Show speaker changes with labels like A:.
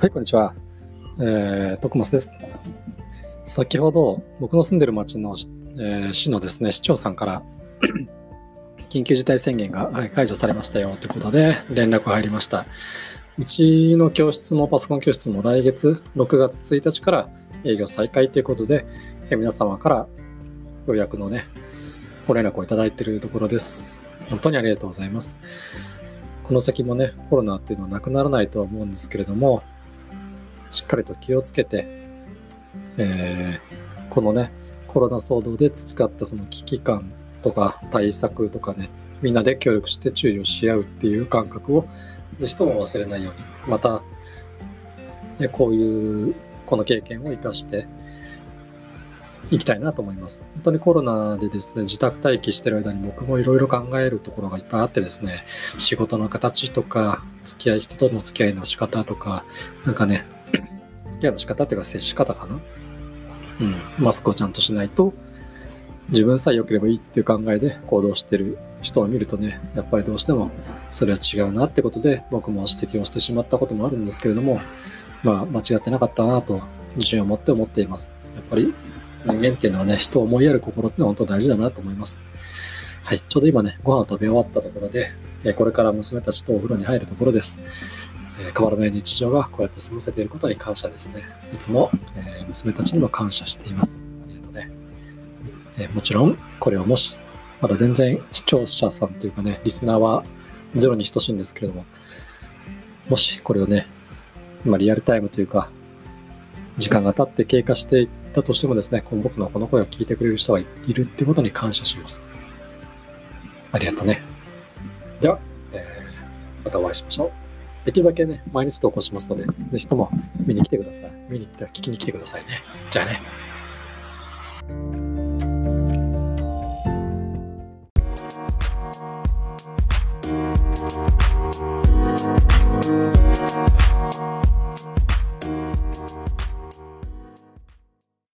A: はい、こんにちは。えー、徳松です。先ほど、僕の住んでる町の、えー、市のですね、市長さんから 緊急事態宣言が解除されましたよということで連絡入りました。うちの教室もパソコン教室も来月6月1日から営業再開ということで、えー、皆様からようやくのね、ご連絡をいただいているところです。本当にありがとうございます。この先もね、コロナっていうのはなくならないとは思うんですけれども、しっかりと気をつけて、えー、このね、コロナ騒動で培ったその危機感とか対策とかね、みんなで協力して注意をし合うっていう感覚を、ぜひとも忘れないように、また、ね、こういう、この経験を生かして、いきたいなと思います。本当にコロナでですね、自宅待機してる間に僕もいろいろ考えるところがいっぱいあってですね、仕事の形とか、付き合い、人との付き合いの仕方とか、なんかね、付き合いの仕方っていうか接し方かな。うん。マスクをちゃんとしないと、自分さえ良ければいいっていう考えで行動してる人を見るとね、やっぱりどうしてもそれは違うなってことで僕も指摘をしてしまったこともあるんですけれども、まあ間違ってなかったなと自信を持って思っています。やっぱり人間っていうのはね、人を思いやる心ってのは本当大事だなと思います。はい、ちょうど今ね、ご飯を食べ終わったところで、これから娘たちとお風呂に入るところです。え変わらない日常がこうやって過ごせていることに感謝ですね。いつも、え娘たちにも感謝しています。ありがとうね。えもちろん、これをもし、まだ全然視聴者さんというかね、リスナーはゼロに等しいんですけれども、もしこれをね、今リアルタイムというか、時間が経って経過していったとしてもですね、この僕のこの声を聞いてくれる人がいるっていうことに感謝します。ありがとうね。では、えー、またお会いしましょう。できるだけね、毎日投稿しますので、ぜひとも見に来てください。見に来て聞きに来てくださいね。じゃあね。